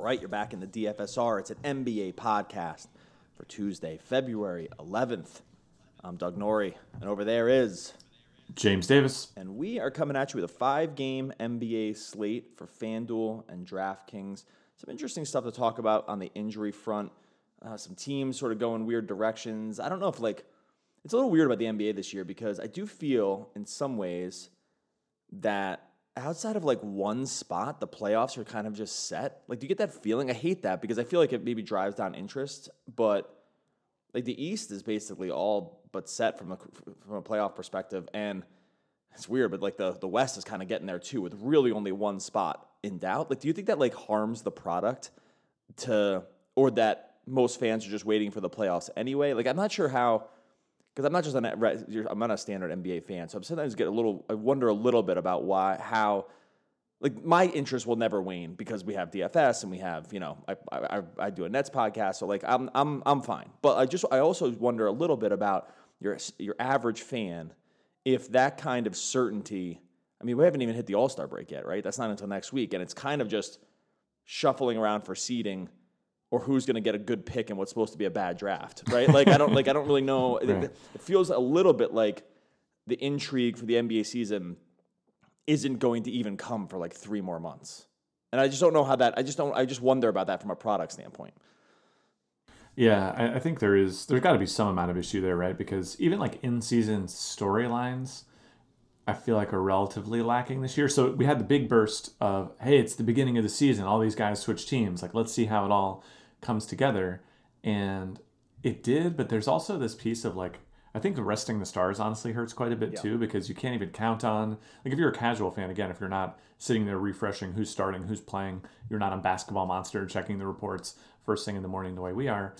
All right, you're back in the DFSR. It's an NBA podcast for Tuesday, February 11th. I'm Doug Norrie, and over there is James Davis. And we are coming at you with a five game NBA slate for FanDuel and DraftKings. Some interesting stuff to talk about on the injury front. Uh, some teams sort of going weird directions. I don't know if, like, it's a little weird about the NBA this year because I do feel in some ways that outside of like one spot, the playoffs are kind of just set. Like, do you get that feeling? I hate that because I feel like it maybe drives down interest, but like the East is basically all but set from a from a playoff perspective, and it's weird, but like the the West is kind of getting there too, with really only one spot in doubt. Like, do you think that like harms the product to, or that most fans are just waiting for the playoffs anyway? Like, I'm not sure how. Because I'm not just an I'm not a standard NBA fan, so I'm sometimes get a little. I wonder a little bit about why, how, like my interest will never wane because we have DFS and we have you know I, I I do a Nets podcast, so like I'm I'm I'm fine. But I just I also wonder a little bit about your your average fan if that kind of certainty. I mean, we haven't even hit the All Star break yet, right? That's not until next week, and it's kind of just shuffling around for seeding or who's going to get a good pick in what's supposed to be a bad draft, right? Like I don't like I don't really know. right. it, it feels a little bit like the intrigue for the NBA season isn't going to even come for like three more months, and I just don't know how that. I just don't. I just wonder about that from a product standpoint. Yeah, I, I think there is. There's got to be some amount of issue there, right? Because even like in season storylines, I feel like are relatively lacking this year. So we had the big burst of, hey, it's the beginning of the season. All these guys switch teams. Like, let's see how it all comes together. And it did, but there's also this piece of like, I think resting the stars honestly hurts quite a bit yeah. too because you can't even count on like if you're a casual fan again if you're not sitting there refreshing who's starting who's playing you're not on basketball monster checking the reports first thing in the morning the way we are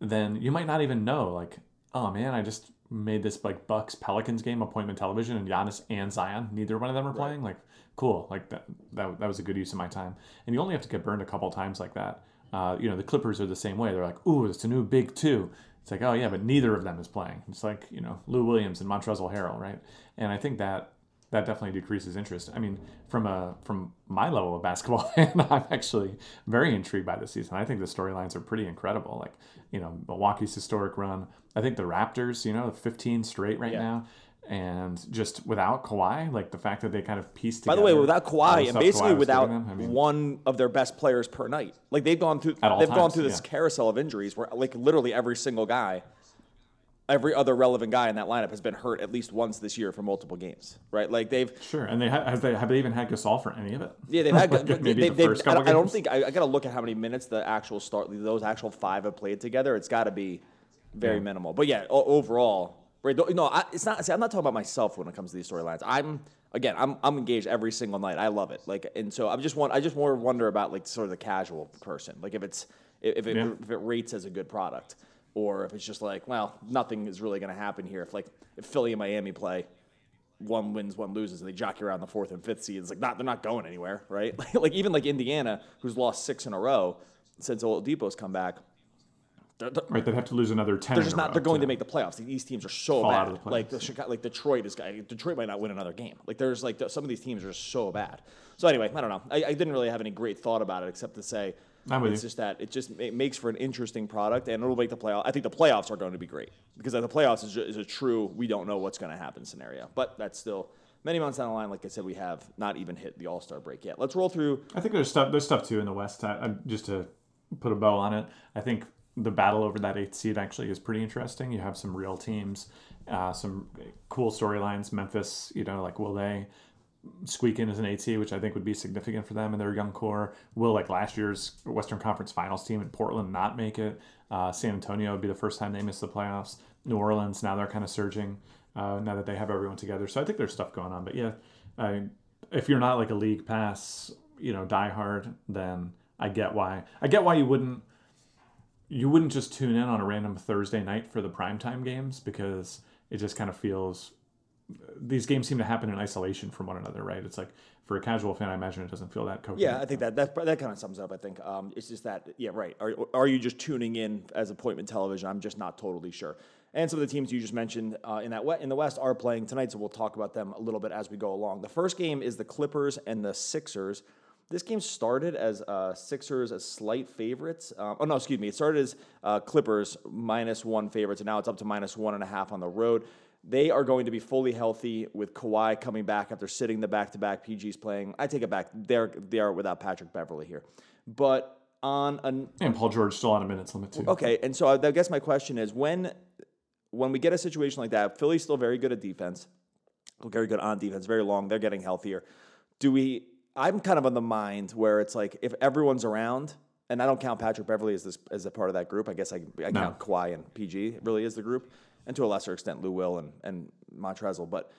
then you might not even know like oh man I just made this like Bucks Pelicans game appointment television and Giannis and Zion neither one of them are playing like cool like that, that that was a good use of my time and you only have to get burned a couple times like that uh, you know the Clippers are the same way they're like ooh it's a new big two it's like, oh yeah, but neither of them is playing. It's like you know Lou Williams and Montrezl Harrell, right? And I think that that definitely decreases interest. I mean, from a from my level of basketball fan, I'm actually very intrigued by this season. I think the storylines are pretty incredible. Like you know Milwaukee's historic run. I think the Raptors, you know, 15 straight right yeah. now and just without Kawhi, like the fact that they kind of pieced together. By the way, without Kawhi and basically Kawhi without I mean, one of their best players per night, like they've gone through, they've times, gone through this yeah. carousel of injuries where like literally every single guy, every other relevant guy in that lineup has been hurt at least once this year for multiple games, right? Like they've sure, and they have, have they have they even had Gasol for any of it? Yeah, they've had like maybe they, the first couple I, I don't think I, I got to look at how many minutes the actual start those actual five have played together. It's got to be very yeah. minimal, but yeah, overall Right? No, I, it's not. See, I'm not talking about myself when it comes to these storylines. I'm again, I'm I'm engaged every single night. I love it. Like, and so I'm just want I just more wonder about like sort of the casual person. Like if it's if it, yeah. if it rates as a good product, or if it's just like, well, nothing is really going to happen here. If like if Philly and Miami play, one wins, one loses, and they jockey around the fourth and fifth seeds. Like, not they're not going anywhere, right? like even like Indiana, who's lost six in a row since Oladipo's come back they're, they're, right, they'd have to lose another ten. They're just not. They're going to make the playoffs. These teams are so Fall bad. The like the Chicago, like Detroit is. Detroit might not win another game. Like there's like some of these teams are so bad. So anyway, I don't know. I, I didn't really have any great thought about it except to say it's you. just that it just it makes for an interesting product and it'll make the playoff. I think the playoffs are going to be great because the playoffs is, is a true we don't know what's going to happen scenario. But that's still many months down the line. Like I said, we have not even hit the All Star break yet. Let's roll through. I think there's stuff. There's stuff too in the West. I, just to put a bow on it, I think the battle over that eighth seed actually is pretty interesting. You have some real teams, uh, some cool storylines. Memphis, you know, like will they squeak in as an eight seed, which I think would be significant for them and their young core. Will like last year's Western Conference Finals team in Portland not make it? Uh, San Antonio would be the first time they miss the playoffs. New Orleans now they're kind of surging uh, now that they have everyone together. So I think there's stuff going on. But yeah, I, if you're not like a league pass, you know, die hard, then I get why. I get why you wouldn't you wouldn't just tune in on a random Thursday night for the primetime games because it just kind of feels these games seem to happen in isolation from one another, right? It's like for a casual fan, I imagine it doesn't feel that coherent. Yeah, I think that that, that kind of sums up. I think um, it's just that yeah, right. Are are you just tuning in as appointment television? I'm just not totally sure. And some of the teams you just mentioned uh, in that in the West are playing tonight, so we'll talk about them a little bit as we go along. The first game is the Clippers and the Sixers. This game started as uh, Sixers as slight favorites. Um, oh no, excuse me. It started as uh, Clippers minus one favorites, and now it's up to minus one and a half on the road. They are going to be fully healthy with Kawhi coming back after sitting the back-to-back PGs playing. I take it back. They're they are without Patrick Beverley here, but on an and Paul George still on a minutes limit too. Okay, and so I, I guess my question is when when we get a situation like that, Philly's still very good at defense, very good on defense, very long. They're getting healthier. Do we? I'm kind of on the mind where it's like if everyone's around, and I don't count Patrick Beverley as this as a part of that group. I guess I, I No. count Kawhi and PG really is the group, and to a lesser extent Lou Will and and Montrezl, but.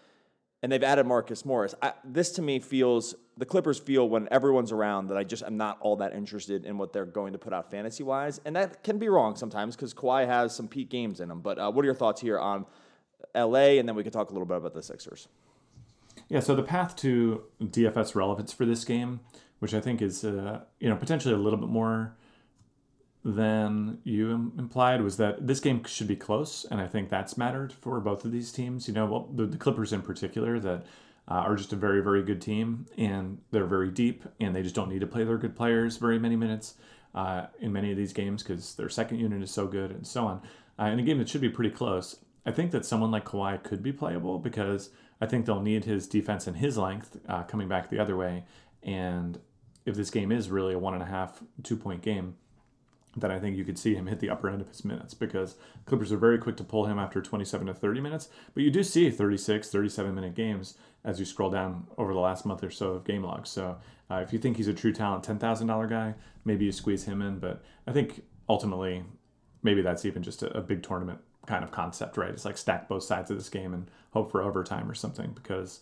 And they've added Marcus Morris. I, this to me feels the Clippers feel when everyone's around that I just am not all that interested in what they're going to put out fantasy wise, and that can be wrong sometimes because Kawhi has some peak games in him. But uh, what are your thoughts here on LA, and then we can talk a little bit about the Sixers. Yeah, so the path to DFS relevance for this game, which I think is uh, you know potentially a little bit more than you Im- implied, was that this game should be close, and I think that's mattered for both of these teams. You know, well, the, the Clippers in particular that uh, are just a very very good team, and they're very deep, and they just don't need to play their good players very many minutes uh, in many of these games because their second unit is so good and so on. Uh, in a game that should be pretty close, I think that someone like Kawhi could be playable because I think they'll need his defense and his length uh, coming back the other way. And if this game is really a one and a half, two point game, then I think you could see him hit the upper end of his minutes because Clippers are very quick to pull him after 27 to 30 minutes. But you do see 36, 37 minute games as you scroll down over the last month or so of game logs. So uh, if you think he's a true talent, $10,000 guy, maybe you squeeze him in. But I think ultimately, maybe that's even just a, a big tournament kind of concept, right? It's like stack both sides of this game and hope for overtime or something because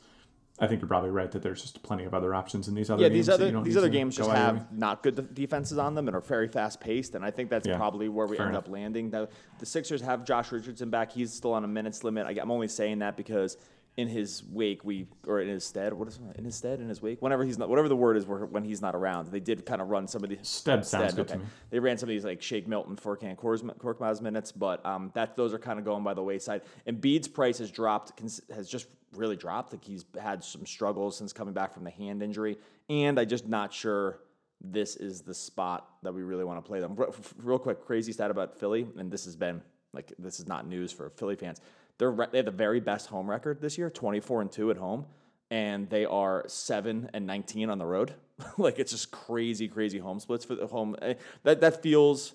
I think you're probably right that there's just plenty of other options in these other Yeah, games. these you other these other games just out of your have way. not good defenses on them and are very fast paced, and I think that's Yeah, probably where we end enough. up landing. The, the Sixers have Josh Richardson back; he's still on a minutes limit. I, I'm only saying that because in his wake, we or in his stead, what is it? in his stead in his wake? Whenever he's not, whatever the word is, where, when he's not around, they did kind of run some of these. Stead sounds good to me. They ran some of these like Shake Milton, Furkan Korkmaz minutes, but um, that those are kind of going by the wayside. And Embiid's price has dropped, has just really dropped. Like he's had some struggles since coming back from the hand injury, and I just not sure this is the spot that we really want to play them. Real quick, crazy stat about Philly, and this has been like this is not news for Philly fans. They're re- they have the very best home record this year, twenty four and two at home, and they are seven and nineteen on the road. like it's just crazy, crazy home splits for the home. eh, That that feels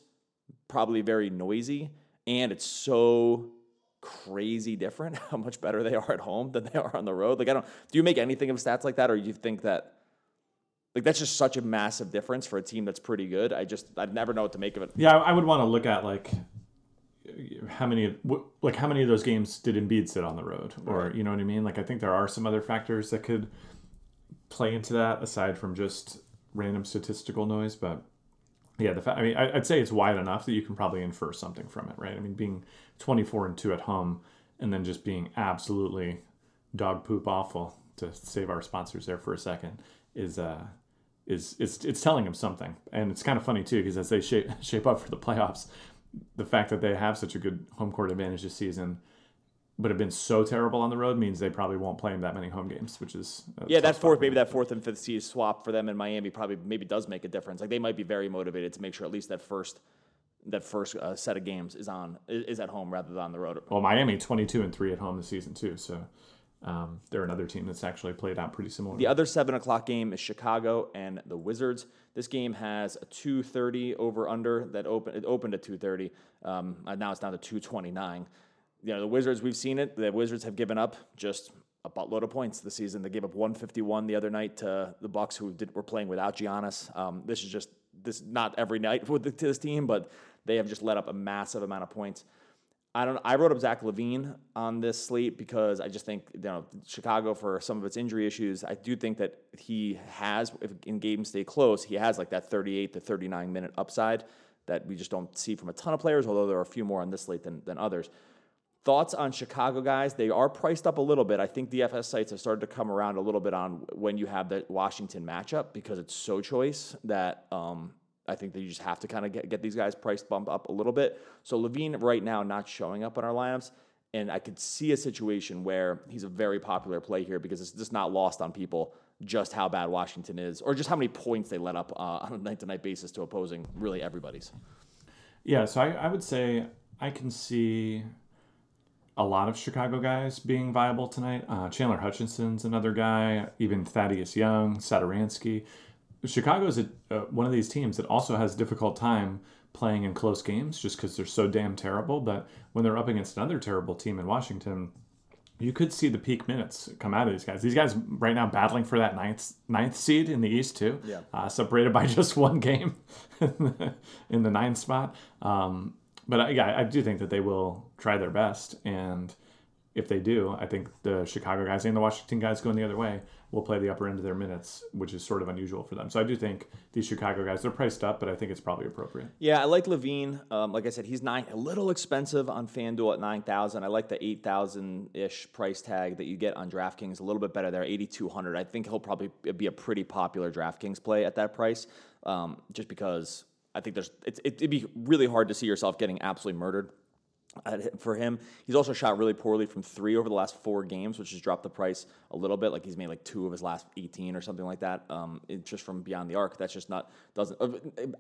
probably very noisy, and it's so crazy different how much better they are at home than they are on the road. Like I don't. Do you make anything of stats like that, or do you think that? Like that's just such a massive difference for a team that's pretty good. I just I'd never know what to make of it. Yeah, I would want to look at like how many of like how many of those games did Embiid sit on the road, or you know what I mean? Like I think there are some other factors that could play into that aside from just random statistical noise, but. Yeah, the fa- I mean, I- I'd say it's wide enough that you can probably infer something from it, right? I mean, being 24 and 2 at home and then just being absolutely dog poop awful to save our sponsors there for a second is uh is it's it's telling them something. And it's kind of funny too because as they shape shape up for the playoffs, the fact that they have such a good home court advantage this season but have been so terrible on the road means they probably won't play in that many home games, which is Yeah, tough that fourth, maybe that fourth and fifth seed swap for them in Miami probably maybe does make a difference. Like they might be very motivated to make sure at least that first that first uh, set of games is on is is at home rather than on the road. Well, Miami 22 and 3 at home this season, too. So um, they're another team that's actually played out pretty similar. The other seven o'clock game is Chicago and the Wizards. This game has a two thirty over under that open it opened at two thirty. Um, now it's down to two twenty nine. You know the Wizards. We've seen it. The Wizards have given up just a buttload of points this season. They gave up one fifty one the other night to the Bucks, who did, were playing without Giannis. Um, this is just this not every night with the, to this team, but they have just let up a massive amount of points. I don't. I wrote up Zach LaVine on this slate because I just think you know Chicago for some of its injury issues. I do think that he has, if in games stay close, he has like that 38 to 39 minute upside that we just don't see from a ton of players. Although there are a few more on this slate than than others. Thoughts on Chicago guys? They are priced up a little bit. I think DFS sites have started to come around a little bit on when you have the Washington matchup because it's so choice that um, I think that you just have to kind of get, get these guys priced bump up a little bit. So LaVine right now not showing up in our lineups, and I could see a situation where he's a very popular play here because it's just not lost on people just how bad Washington is, or just how many points they let up uh, on a night to night basis to opposing really everybody's. Yeah, so I, I would say I can see a lot of Chicago guys being viable tonight. Uh, Chandler Hutchison's another guy, even Thaddeus Young, Satoransky. Chicago is a, uh, one of these teams that also has a difficult time playing in close games just because they're so damn terrible. But when they're up against another terrible team in Washington, you could see the peak minutes come out of these guys. These guys right now battling for that ninth ninth seed in the East too. Yeah. Uh, separated by just one game in the ninth spot. Um, but I, yeah, I do think that they will try their best, and if they do, I think the Chicago guys and the Washington guys going the other way will play the upper end of their minutes, which is sort of unusual for them. So I do think these Chicago guys they're priced up, but I think it's probably appropriate. Yeah, I like LaVine. Um, like I said, he's nine, a little expensive on FanDuel at nine thousand. I like the eight thousand ish price tag that you get on DraftKings. A little bit better there, eighty two hundred. I think he'll probably be a pretty popular DraftKings play at that price, um, just because I think there's it, it'd be really hard to see yourself getting absolutely murdered for him. He's also shot really poorly from three over the last four games, which has dropped the price a little bit. Like he's made like two of his last 18 or something like that. Um, just from beyond the arc. That's just not doesn't uh,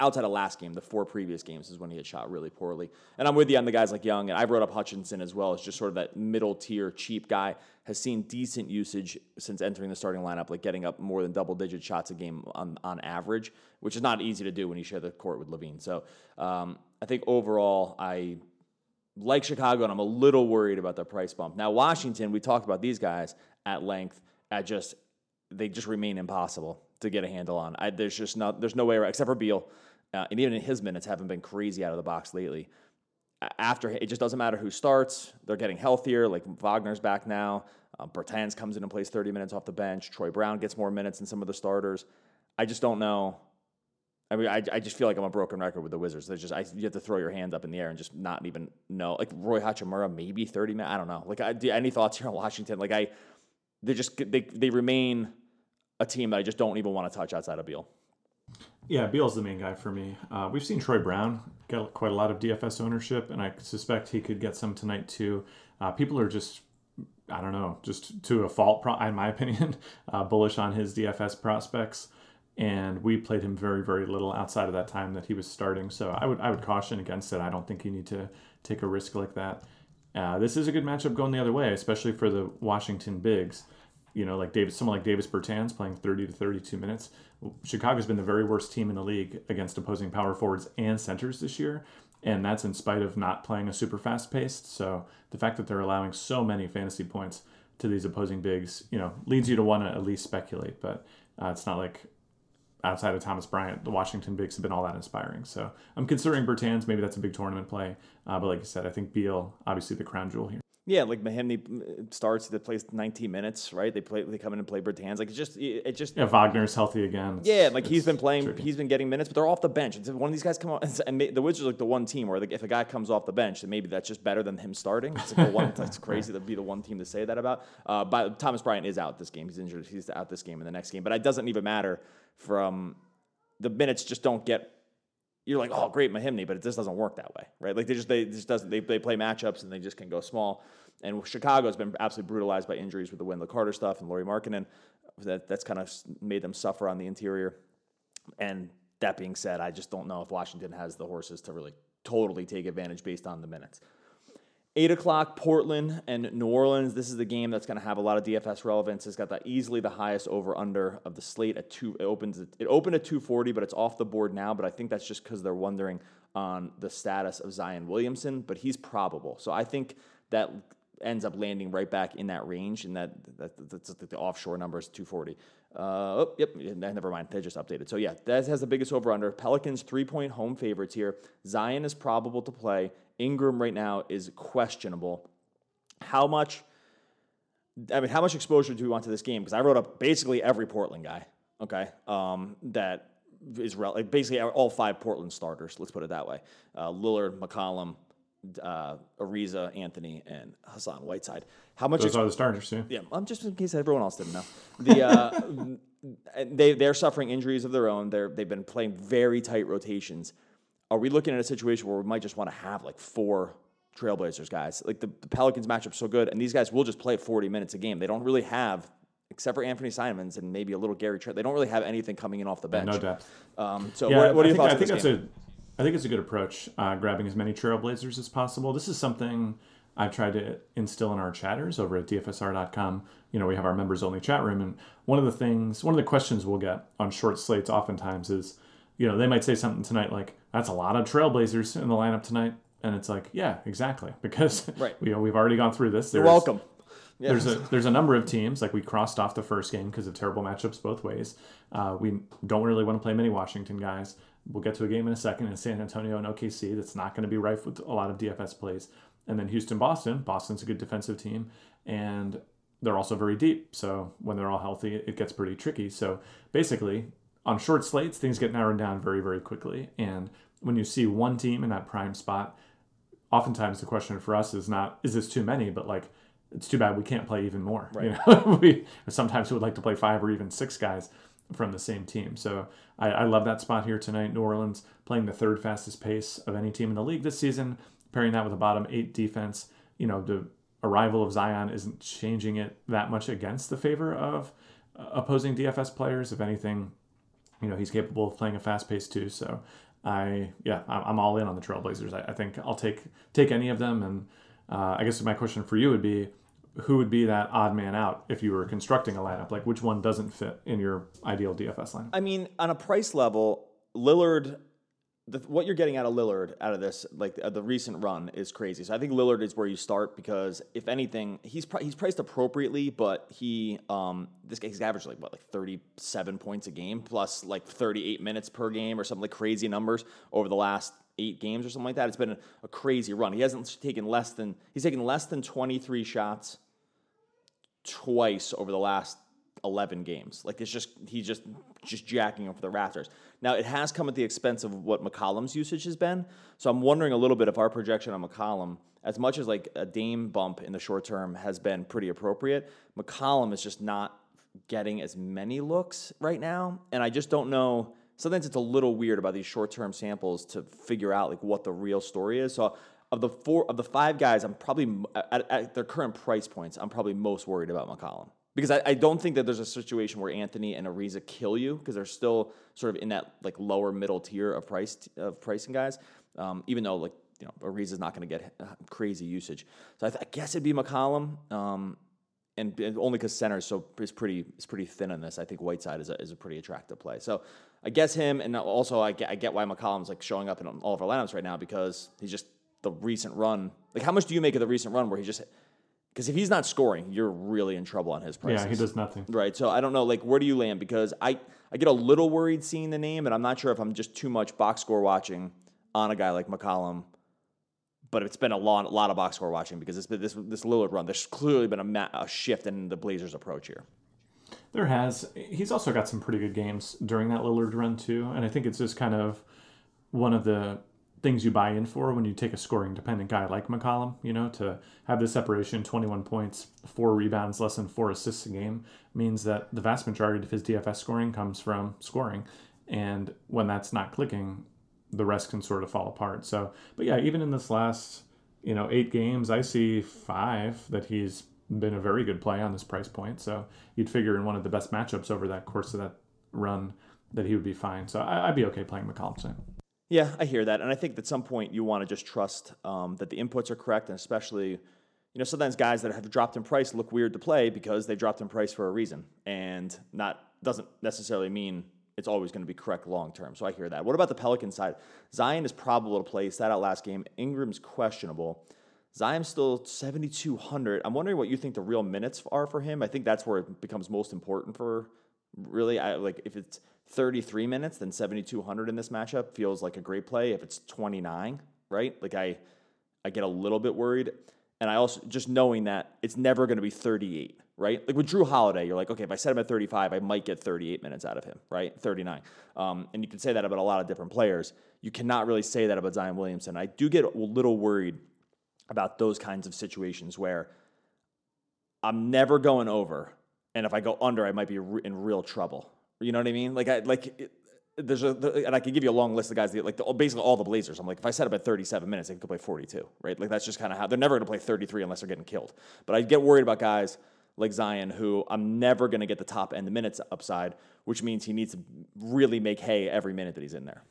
outside of last game. The four previous games is when he had shot really poorly. And I'm with you on the guys like Young, and I wrote up Hutchison as well as just sort of that middle tier cheap guy. Has seen decent usage since entering the starting lineup, like getting up more than double digit shots a game on, on average, which is not easy to do when you share the court with LaVine. So um, I think overall, I like Chicago, and I'm a little worried about the price bump. Now, Washington, we talked about these guys at length. At just they just remain impossible to get a handle on. I, there's just not there's no way around, except for Beal, uh, and even in his minutes haven't been crazy out of the box lately. After it just doesn't matter who starts. They're getting healthier. Like Wagner's back now. Uh, Bertans comes in and plays 30 minutes off the bench. Troy Brown gets more minutes than some of the starters. I just don't know I mean, I, I just feel like I'm a broken record with the Wizards. There's just I, you have to throw your hands up in the air and just not even know. Like Rui Hachimura, maybe 30 minutes. I don't know. Like, I, do, any thoughts here on Washington? Like, I they just they they remain a team that I just don't even want to touch outside of Beal. Yeah, Beal's the main guy for me. Uh, we've seen Troy Brown get quite a lot of DFS ownership, and I suspect he could get some tonight too. Uh, people are just, I don't know, just to a fault, in my opinion, uh, bullish on his DFS prospects and we played him very very little outside of that time that he was starting. So I would I would caution against it. I don't think you need to take a risk like that. Uh, this is a good matchup going the other way, especially for the Washington bigs. You know, like Davis, someone like Davis Bertans playing 30 to 32 minutes. Chicago's been the very worst team in the league against opposing power forwards and centers this year, and that's in spite of not playing a super fast paced. So the fact that they're allowing so many fantasy points to these opposing bigs, you know, leads you to want to at least speculate. But uh, it's not like outside of Thomas Bryant, the Washington Bigs have been all that inspiring. So I'm considering Bertans. Maybe that's a big tournament play. Uh, but like you said, I think Beal, obviously the crown jewel here. Yeah, like Mahinmi uh, starts that plays 19 minutes, right? They play, they come in and play Bertans. Like it's just, it just. Yeah, Wagner's healthy again. It's, yeah, like he's been playing, tricky. he's been getting minutes, but they're off the bench. It's one of these guys come on, and the Wizards are like the one team where like if a guy comes off the bench, then maybe that's just better than him starting. It's like the one. that's crazy to be the one team to say that about. Uh, but Thomas Bryant is out this game. He's injured. He's out this game and the next game. But it doesn't even matter from the minutes just don't get. You're like, oh, great, Mahinmi, but it just doesn't work that way, right? Like they just they just doesn't they, they play matchups and they just can go small. And Chicago's been absolutely brutalized by injuries with the Wendell Carter stuff and Lauri Markkanen. That that's kind of made them suffer on the interior. And that being said, I just don't know if Washington has the horses to really totally take advantage based on the minutes. Eight o'clock, Portland and New Orleans. This is the game that's going to have a lot of DFS relevance. It's got the easily the highest over under of the slate at two. It opens it opened at two forty, but it's off the board now. But I think that's just because they're wondering on the status of Zion Williamson. But he's probable, so I think that ends up landing right back in that range. And that, that that's the offshore number is two forty. Uh, oh, yep, never mind. They just updated. So yeah, that has the biggest over under. Pelicans three point home favorites here. Zion is probable to play. Ingram right now is questionable. How much? I mean, how much exposure do we want to this game? Because I wrote up basically every Portland guy. Okay, um, that is rel- like basically all five Portland starters. Let's put it that way: uh, Lillard, McCollum, uh, Ariza, Anthony, and Hassan Whiteside. How much? Those are the starters, too. Yeah, um, just in case everyone else didn't know. The uh, they they're suffering injuries of their own. They're they've been playing very tight rotations are we looking at a situation where we might just want to have like four Trailblazers guys? Like the, the Pelicans matchup so good, and these guys will just play 40 minutes a game. They don't really have except for Anthony Simons and maybe a little Gary Trent, they don't really have anything coming in off the bench. no depth. Um, so Yeah, what, what are I your think, thoughts I think that's game? a, I think it's a good approach, uh, grabbing as many Trailblazers as possible. This is something I've tried to instill in our chatters over at dfsr.com. You know, we have our members only chat room, and one of the things, one of the questions we'll get on short slates oftentimes is, you know, they might say something tonight like, "That's a lot of Trailblazers in the lineup tonight," and it's like, yeah, exactly, because Right. you know we've already gone through this. You're welcome. Yeah. there's a there's a number of teams like we crossed off the first game because of terrible matchups both ways. Uh, we don't really want to play many Washington guys. We'll get to a game in a second in San Antonio and OKC that's not going to be rife with a lot of DFS plays. And then Houston, Boston. Boston's a good defensive team, and they're also very deep. So when they're all healthy, it gets pretty tricky. So basically, on short slates, things get narrowed down very very quickly. And when you see one team in that prime spot, oftentimes the question for us is not is this too many, but like it's too bad we can't play even more. You know, we sometimes we would like to play five or even six guys from the same team. So I, I love that spot here tonight. New Orleans playing the third fastest pace of any team in the league this season, pairing that with a bottom eight defense. You know, the arrival of Zion isn't changing it that much against the favor of uh, opposing DFS players. If anything, you know, he's capable of playing a fast pace too. So I, yeah, I'm all in on the Trailblazers. I, I think I'll take take any of them. And uh, I guess my question for you would be, who would be that odd man out if you were constructing a lineup? Like which one doesn't fit in your ideal DFS lineup? I mean, on a price level, Lillard, the, what you're getting out of Lillard out of this, like uh, the recent run, is crazy. So I think Lillard is where you start because if anything, he's pri- he's priced appropriately, but he um this he's averaged like what like 37 points a game plus like 38 minutes per game or something like crazy numbers over the last eight games or something like that. It's been a, a crazy run. He hasn't taken less than he's taken less than 23 shots twice over the last 11 games. Like it's just he's just just jacking over the Raptors. Now it has come at the expense of what McCollum's usage has been. So I'm wondering a little bit if our projection on McCollum, as much as like a Dame bump in the short term has been pretty appropriate, McCollum is just not getting as many looks right now, and I just don't know. Sometimes it's a little weird about these short-term samples to figure out like what the real story is. So of the four of the five guys, I'm probably at, at their current price points, I'm probably most worried about McCollum because I, I don't think that there's a situation where Anthony and Ariza kill you because they're still sort of in that like lower middle tier of price of pricing guys. Um, even though like you know Ariza's not going to get uh, crazy usage, so I, th- I guess it'd be McCollum. Um, and, and only because center is so is pretty is pretty thin on this. I think Whiteside is a, is a pretty attractive play. So I guess him, and also I get, I get why McCollum's like showing up in all of our lineups right now because he's just the recent run. Like, how much do you make of the recent run where he just because if he's not scoring, you're really in trouble on his prices. Yeah, he does nothing. Right. So I don't know, like, where do you land? Because I, I get a little worried seeing the name, and I'm not sure if I'm just too much box score watching on a guy like McCollum. But it's been a lot, a lot of box score watching because it's been this this Lillard run. There's clearly been a, ma- a shift in the Blazers' approach here. There has. He's also got some pretty good games during that Lillard run too, and I think it's just kind of one of the things you buy in for when you take a scoring dependent guy like McCollum. You know, to have the separation, twenty one points, four rebounds, less than four assists a game means that the vast majority of his DFS scoring comes from scoring, and when that's not clicking, the rest can sort of fall apart. So, but yeah, even in this last you know eight games, I see five that he's been a very good play on this price point. So you'd figure in one of the best matchups over that course of that run that he would be fine. So I, would be okay playing McCollum tonight. Yeah, I hear that, and I think at some point you want to just trust um, that the inputs are correct, and especially, you know, sometimes guys that have dropped in price look weird to play because they dropped in price for a reason, and not doesn't necessarily mean it's always going to be correct long term. So I hear that. What about the Pelican side? Zion is probable to play. Sat out last game. Ingram's questionable. Zion's still 7,200. I'm wondering what you think the real minutes are for him. I think that's where it becomes most important for really. I like if it's 33 minutes, then 7,200 in this matchup feels like a great play. If it's 29, right? Like I, I get a little bit worried. And I also just knowing that it's never going to be 38, right? Like with Jrue Holiday, you're like, okay, if I set him at 35, I might get 38 minutes out of him, right? 39. Um, and you can say that about a lot of different players. You cannot really say that about Zion Williamson. I do get a little worried about those kinds of situations where I'm never going over, and if I go under, I might be in real trouble. You know what I mean? Like I like. It, there's a, and I can give you a long list of guys, that, like the, basically all the Blazers. I'm like, if I set up at 37 minutes, they could play 42, right? Like that's just kind of how they're never going to play 33 unless they're getting killed. But I get worried about guys like Zion, who I'm never going to get the top end the minutes upside, which means he needs to really make hay every minute that he's in there.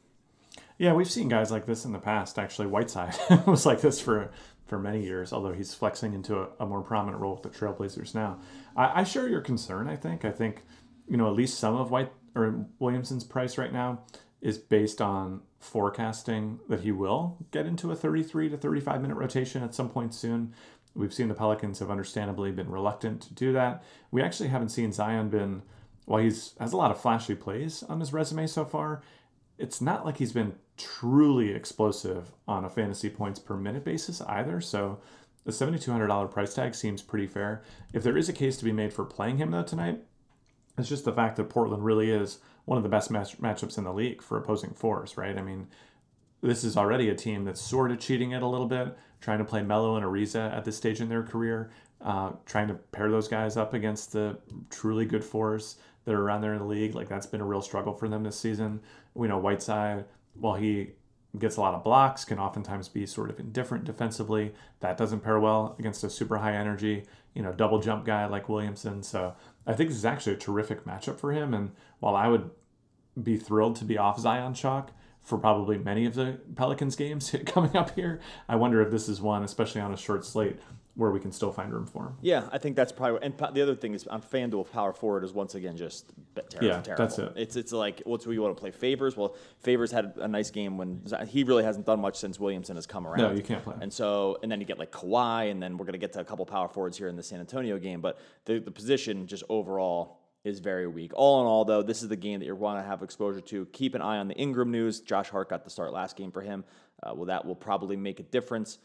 Yeah, we've seen guys like this in the past. Actually, Whiteside was like this for for many years, although he's flexing into a, a more prominent role with the Trailblazers now. I, I, share your concern. I think. I think you know at least some of White or Williamson's price right now is based on forecasting that he will get into a 33 to 35 minute rotation at some point soon. We've seen the Pelicans have understandably been reluctant to do that. We actually haven't seen Zion been while he's has a lot of flashy plays on his resume so far. It's not like he's been truly explosive on a fantasy points per minute basis either. So the $7,200 price tag seems pretty fair. If there is a case to be made for playing him though tonight, it's just the fact that Portland really is one of the best match- matchups in the league for opposing fours, right? I mean, this is already a team that's sort of cheating it a little bit, trying to play Melo and Ariza at this stage in their career, uh, trying to pair those guys up against the truly good fours that are around there in the league. Like that's been a real struggle for them this season. We know Whiteside, while he gets a lot of blocks, can oftentimes be sort of indifferent defensively. That doesn't pair well against a super high energy, you know, double jump guy like Williamson. So I think this is actually a terrific matchup for him. And while I would be thrilled to be off Zion Chalk for probably many of the Pelicans games coming up here, I wonder if this is one, especially on a short slate, where we can still find room for him. Yeah, I think that's probably. And the other thing is on FanDuel, power forward is once again just terrible. Yeah, terrible. that's it. It's it's like what's we want to play Favors. Well, Favors had a nice game when he really hasn't done much since Williamson has come around. No, you can't play. And so and then you get like Kawhi, and then we're gonna get to a couple power forwards here in the San Antonio game. But the the position just overall is very weak. All in all, though, this is the game that you want to have exposure to. Keep an eye on the Ingram news. Josh Hart got the start last game for him. Uh, well, that will probably make a difference.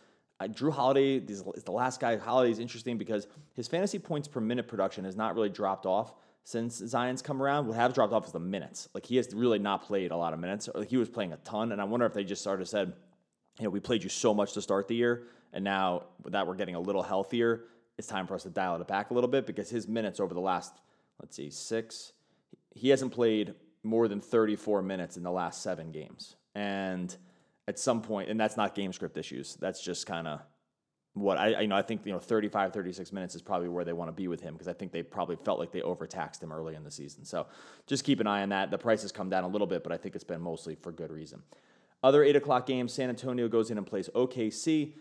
Jrue Holiday is the last guy. Holiday is interesting because his fantasy points per minute production has not really dropped off since Zion's come around. What have dropped off is the minutes. Like he has really not played a lot of minutes. He was playing a ton, and I wonder if they just started said, you know, we played you so much to start the year, and now that we're getting a little healthier, it's time for us to dial it back a little bit because his minutes over the last, let's see, six, he hasn't played more than 34 minutes in the last seven games, and at some point, and that's not game script issues. That's just kind of what I, you know, I think, you know, 35, 36 minutes is probably where they want to be with him because I think they probably felt like they overtaxed him early in the season. So just keep an eye on that. The price has come down a little bit, but I think it's been mostly for good reason. Other eight o'clock games, San Antonio goes in and plays OKC.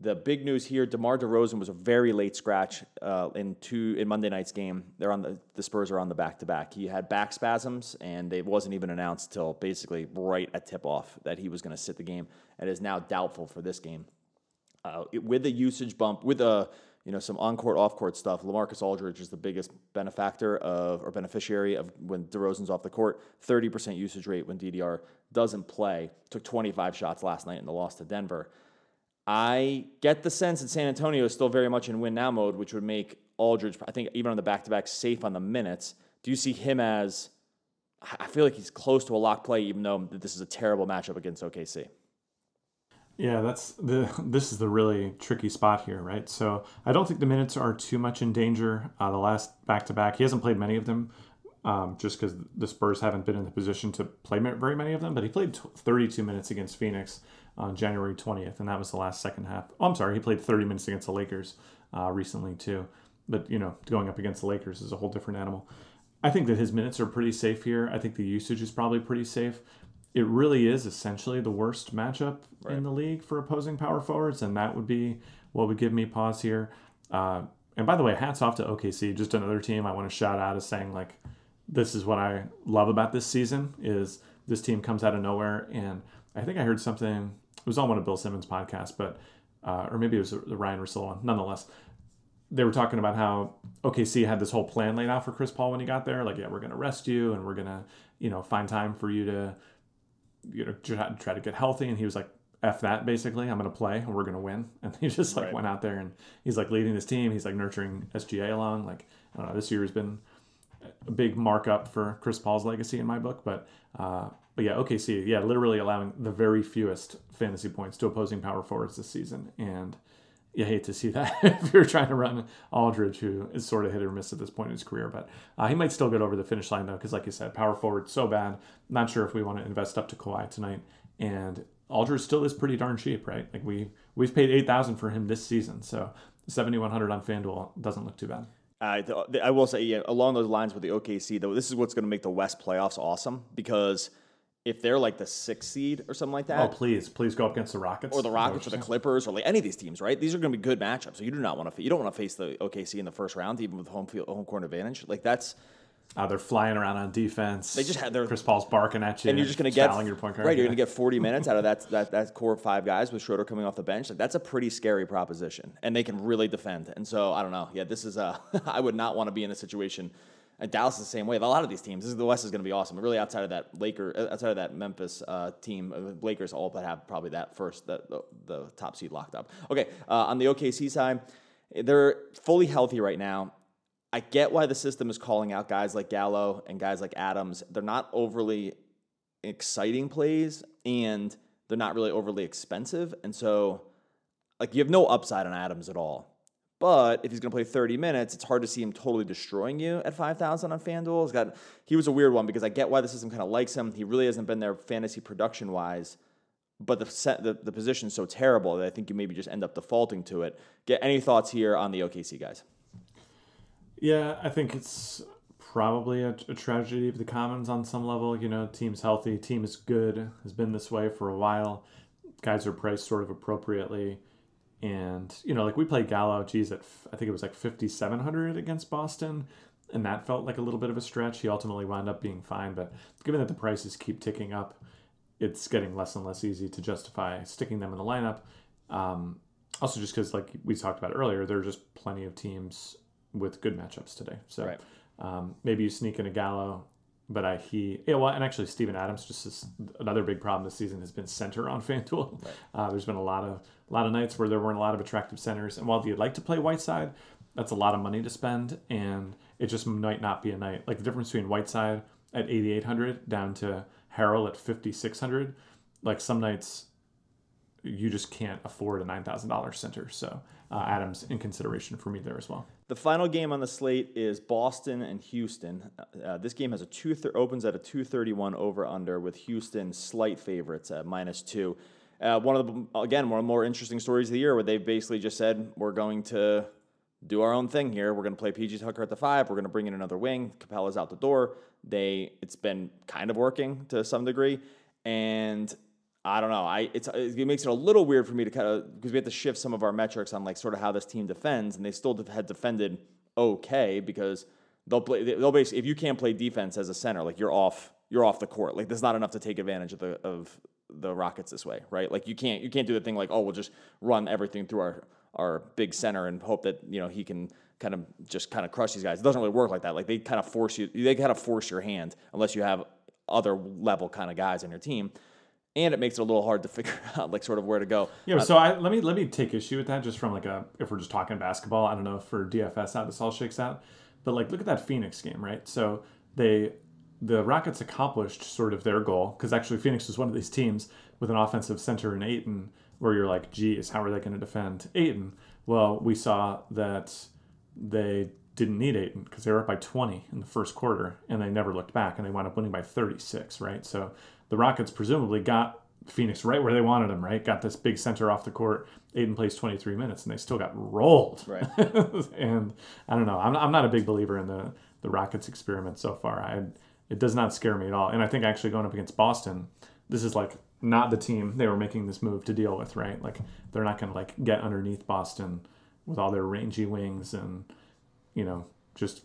The big news here: DeMar DeRozan was a very late scratch uh, in two in Monday night's game. They're on the the Spurs are on the back to back. He had back spasms, and it wasn't even announced till basically right at tip off that he was going to sit the game, and is now doubtful for this game. Uh, with the usage bump, with the you know some on court, off court stuff, Lamarcus Aldridge is the biggest benefactor of or beneficiary of when DeRozan's off the court. Thirty percent usage rate when DDR doesn't play. Took twenty five shots last night in the loss to Denver. I get the sense that San Antonio is still very much in win now mode, which would make Aldridge, I think, even on the back to back, safe on the minutes. Do you see him as? I feel like he's close to a lock play, even though this is a terrible matchup against OKC. Yeah, that's the. This is the really tricky spot here, right? So I don't think the minutes are too much in danger. Uh, the last back to back, he hasn't played many of them, um, just because the Spurs haven't been in the position to play very many of them. But he played 32 minutes against Phoenix on January 20th, and that was the last second half. Oh, I'm sorry, he played 30 minutes against the Lakers uh, recently too. But you know, going up against the Lakers is a whole different animal. I think that his minutes are pretty safe here. I think the usage is probably pretty safe. It really is essentially the worst matchup right. in the league for opposing power forwards, and that would be what would give me pause here. Uh, and by the way, hats off to OKC, just another team I want to shout out as saying like, this is what I love about this season is this team comes out of nowhere, and I think I heard something was on one of Bill Simmons' podcasts, but uh, or maybe it was the Ryan Russillo one. Nonetheless, they were talking about how OKC had this whole plan laid out for Chris Paul when he got there. Like, yeah, we're to rest you, and we're to, you know, find time for you to, you know, try, try to get healthy. And he was like, "F that, basically. I'm to play, and we're to win." And he just like right. went out there, and he's like leading this team. He's like nurturing SGA along. Like, I don't know. This year has been a big markup for Chris Paul's legacy in my book, but. Uh, but yeah, OKC, yeah, literally allowing the very fewest fantasy points to opposing power forwards this season, and you hate to see that if you're trying to run Aldridge, who is sort of hit or miss at this point in his career. But uh, he might still get over the finish line though, because like you said, power forward so bad. Not sure if we want to invest up to Kawhi tonight, and Aldridge still is pretty darn cheap, right? Like we we've paid eight thousand for him this season, so seventy one hundred on FanDuel doesn't look too bad. Uh, I will say, yeah, along those lines with the OKC, though, this is what's going to make the West playoffs awesome because if they're like the sixth seed or something like that, Oh, please, please go up against the Rockets or the Is that what Rockets or the? Clippers or like any of these teams, right? These are going to be good matchups. So you do not want to you don't want to face the OKC in the first round, even with home field home court advantage. Like that's Uh, they're flying around on defense. They just had their- Chris Paul's barking at you, and you're just going to get your point guard. right. You're going to get 40 minutes out of that that that core of five guys with Schroeder coming off the bench. Like that's a pretty scary proposition, and they can really defend. And so I don't know. Yeah, this is a. I would not want to be in a situation. And Dallas is the same way. A lot of these teams, this is, the West is going to be awesome. Really, outside of that Laker, uh, outside of that Memphis uh, team, uh, Lakers all but have probably that first, that the, the top seed locked up. Okay, uh, on the OKC side, they're fully healthy right now. I get why the system is calling out guys like Gallo and guys like Adams. They're not overly exciting plays and they're not really overly expensive. And so, like, you have no upside on Adams at all. But if he's going to play 30 minutes, it's hard to see him totally destroying you at 5,000 on FanDuel. He's got, he was a weird one because I get why the system kind of likes him. He really hasn't been there fantasy production wise, but the, set, the, the position's so terrible that I think you maybe just end up defaulting to it. Get any thoughts here on the OKC guys? Yeah, I think it's probably a, a tragedy of the commons on some level. You know, team's healthy, team is good, has been this way for a while. Guys are priced sort of appropriately. And, you know, like we played Gallo, geez, at I think it was like 5,700 against Boston. And that felt like a little bit of a stretch. He ultimately wound up being fine. But given that the prices keep ticking up, it's getting less and less easy to justify sticking them in the lineup. Um, also, just because, like we talked about earlier, there are just plenty of teams with good matchups today. So Right. um, maybe you sneak in a Gallo, but I he yeah, well, and actually Steven Adams just is another big problem this season has been center on FanDuel. Uh, there's been a lot of a lot of nights where there weren't a lot of attractive centers, and while you'd like to play Whiteside, that's a lot of money to spend, and it just might not be a night. Like the difference between Whiteside at 8,800 down to Harrell at 5,600. Like some nights you just can't afford a nine thousand dollars center. So uh, Adams in consideration for me there as well. The final game on the slate is Boston and Houston. Uh, this game has a two th- opens at a two thirty one over under with Houston slight favorites at minus two. Uh, one of the again one of the more interesting stories of the year where they basically just said we're going to do our own thing here. We're going to play PJ Tucker at the five. We're going to bring in another wing. Capela's out the door. They it's been kind of working to some degree, and I don't know. I it's it makes it a little weird for me to kind of because we have to shift some of our metrics on like sort of how this team defends, and they still had defended okay because they'll play. They'll basically if you can't play defense as a center, like you're off. You're off the court. Like there's not enough to take advantage of the of the Rockets this way, right? Like you can't you can't do the thing like oh we'll just run everything through our our big center and hope that you know he can kind of just kind of crush these guys. It doesn't really work like that. Like they kind of force you. They kind of force your hand unless you have other level kind of guys on your team and it makes it a little hard to figure out like sort of where to go. Yeah, uh, so I let me let me take issue with that just from like a if we're just talking basketball. I don't know if for DFS how this all shakes out, but like look at that Phoenix game, right? So they the Rockets accomplished sort of their goal because actually Phoenix was one of these teams with an offensive center in Ayton where you're like, geez, how are they going to defend Ayton? Well, we saw that they didn't need Ayton because they were up by 20 in the first quarter and they never looked back and they wound up winning by 36, right? So the Rockets presumably got Phoenix right where they wanted him, right? Got this big center off the court. Ayton plays 23 minutes and they still got rolled. Right. and I don't know. I'm, I'm not a big believer in the, the Rockets experiment so far. I It does not scare me at all. And I think actually going up against Boston, this is like not the team they were making this move to deal with, right? Like they're not going to like get underneath Boston with all their rangy wings and, you know, just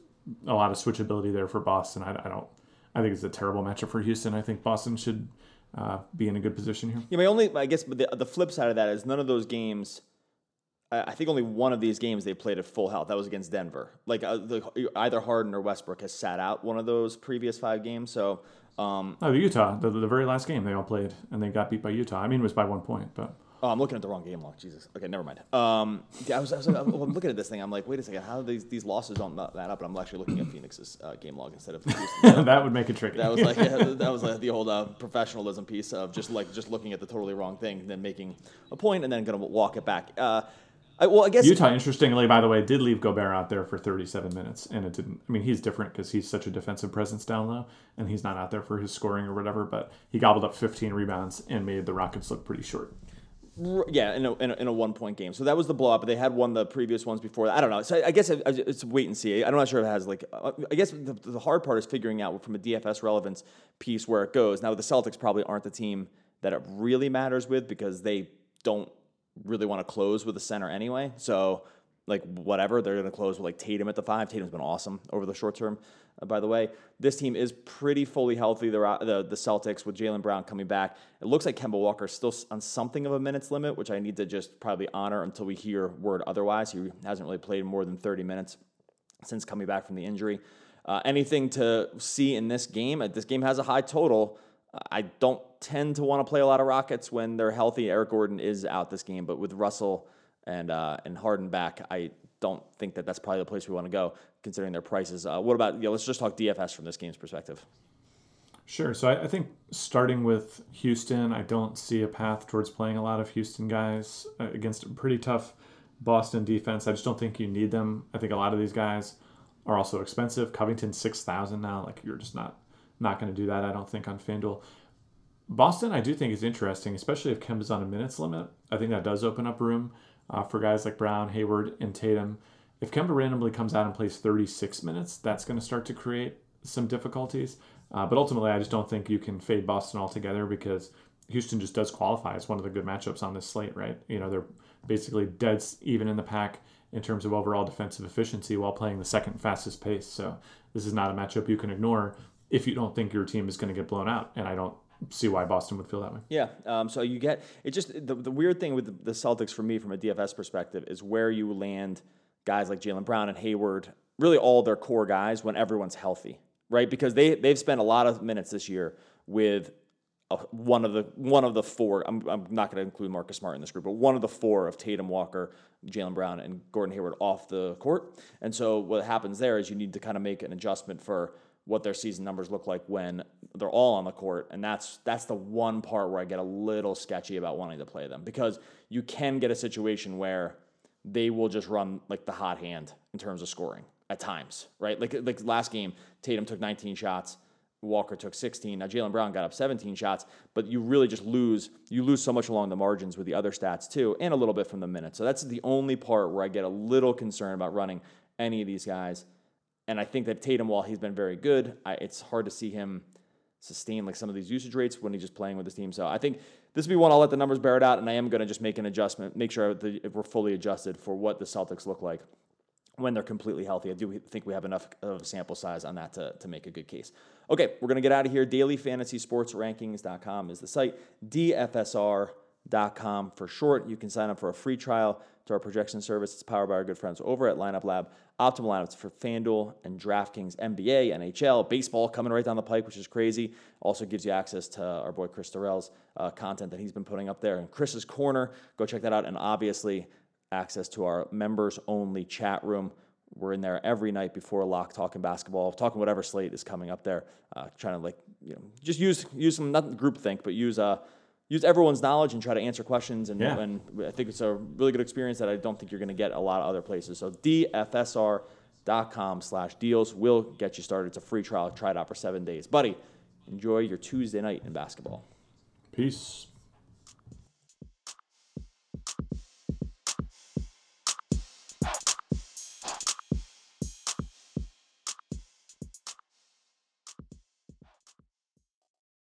a lot of switchability there for Boston. I, I don't, I think it's a terrible matchup for Houston. I think Boston should uh, be in a good position here. Yeah, my only I guess the the flip side of that is none of those games. I think only one of these games they played at full health. That was against Denver. Like uh, the, either Harden or Westbrook has sat out one of those previous five games. So um, Oh, the Utah, the, the very last game they all played, and they got beat by Utah. I mean, it was by one point, but Oh, I'm looking at the wrong game log. Jesus. Okay, never mind. Um, yeah, I was, I was, I'm looking at this thing. I'm like, wait a second. How do these these losses don't that up? And I'm actually looking at Phoenix's uh, game log instead of Houston. that would make it tricky. That was like that was like the old uh, professionalism piece of just like just looking at the totally wrong thing, and then making a point, and then gonna walk it back. Uh, I, well, I guess Utah, interestingly, by the way, did leave Gobert out there for 37 minutes, and it didn't. I mean, he's different because he's such a defensive presence down low, and he's not out there for his scoring or whatever. But he gobbled up 15 rebounds and made the Rockets look pretty short. Yeah, in a, in a, in a one point game. So that was the blowout, but they had won the previous ones before that. I don't know. So I guess it's wait and see. I'm not sure if it has like. Uh, I guess the, the hard part is figuring out from a DFS relevance piece where it goes. Now the Celtics probably aren't the team that it really matters with because they don't really want to close with a center anyway. So like whatever they're going to close with like Tatum at the five. Tatum's been awesome over the short term. Uh, by the way, this team is pretty fully healthy. The the, the Celtics with Jaylen Brown coming back. It looks like Kemba Walker still on something of a minutes limit, which I need to just probably honor until we hear word otherwise. He hasn't really played more than 30 minutes since coming back from the injury. Uh, anything to see in this game? Uh, this game has a high total. I don't tend to want to play a lot of Rockets when they're healthy. Eric Gordon is out this game, but with Russell and uh, and Harden back, I don't think that that's probably the place we want to go, considering their prices. Uh, what about? Yeah, let's just talk DFS from this game's perspective. Sure. So I, I, think starting with Houston, I don't see a path towards playing a lot of Houston guys uh, against a pretty tough Boston defense. I just don't think you need them. I think a lot of these guys are also expensive. Covington six thousand now. Like you're just not not going to do that. I don't think on FanDuel. Boston, I do think is interesting, especially if Kemba's on a minutes limit. I think that does open up room uh, for guys like Brown, Hayward, and Tatum. If Kemba randomly comes out and plays 36 minutes, that's going to start to create some difficulties. Uh, but ultimately, I just don't think you can fade Boston altogether because Houston just does qualify as one of the good matchups on this slate, right? You know, they're basically dead even in the pack in terms of overall defensive efficiency while playing the second fastest pace. So this is not a matchup you can ignore if you don't think your team is going to get blown out. And I don't see why Boston would feel that way. Yeah. Um, so you get it. Just the, the weird thing with the Celtics for me, from a DFS perspective, is where you land guys like Jaylen Brown and Hayward, really all their core guys when everyone's healthy, right? Because they they've spent a lot of minutes this year with one of the one of the four. I'm, I'm not going to include Marcus Smart in this group, but one of the four of Tatum, Walker, Jaylen Brown, and Gordon Hayward off the court. And so what happens there is you need to kind of make an adjustment for what their season numbers look like when they're all on the court and that's that's the one part where I get a little sketchy about wanting to play them because you can get a situation where they will just run like the hot hand in terms of scoring at times, right? Like like last game, Tatum took 19 shots, Walker took 16. Now Jaylen Brown got up 17 shots, but you really just lose you lose so much along the margins with the other stats too, and a little bit from the minutes. So that's the only part where I get a little concerned about running any of these guys and I think that Tatum, while he's been very good, I, it's hard to see him sustain like some of these usage rates when he's just playing with his team. So I think this will be one I'll let the numbers bear it out, and I am going to just make an adjustment, make sure that we're fully adjusted for what the Celtics look like when they're completely healthy. I do think we have enough of a sample size on that to, to make a good case. Okay, we're going to get out of here. DailyFantasySportsRankings.com is the site. DFSR.com for short. You can sign up for a free trial to our projection service. It's powered by our good friends over at Lineup Lab. Optimal lineups for FanDuel and DraftKings, NBA, NHL, baseball coming right down the pike, which is crazy. Also gives you access to our boy Chris Terrell's uh, content that he's been putting up there. And Chris's Corner, go check that out. And obviously, access to our members only chat room. We're in there every night before lock talking basketball, talking whatever slate is coming up there, uh, trying to like, you know, just use use some, not group think, but use uh, use everyone's knowledge and try to answer questions. And, yeah. and I think it's a really good experience that I don't think you're going to get a lot of other places. So dfsr.com slash deals will get you started. It's a free trial. Try it out for seven days. Buddy, enjoy your Tuesday night in basketball. Peace.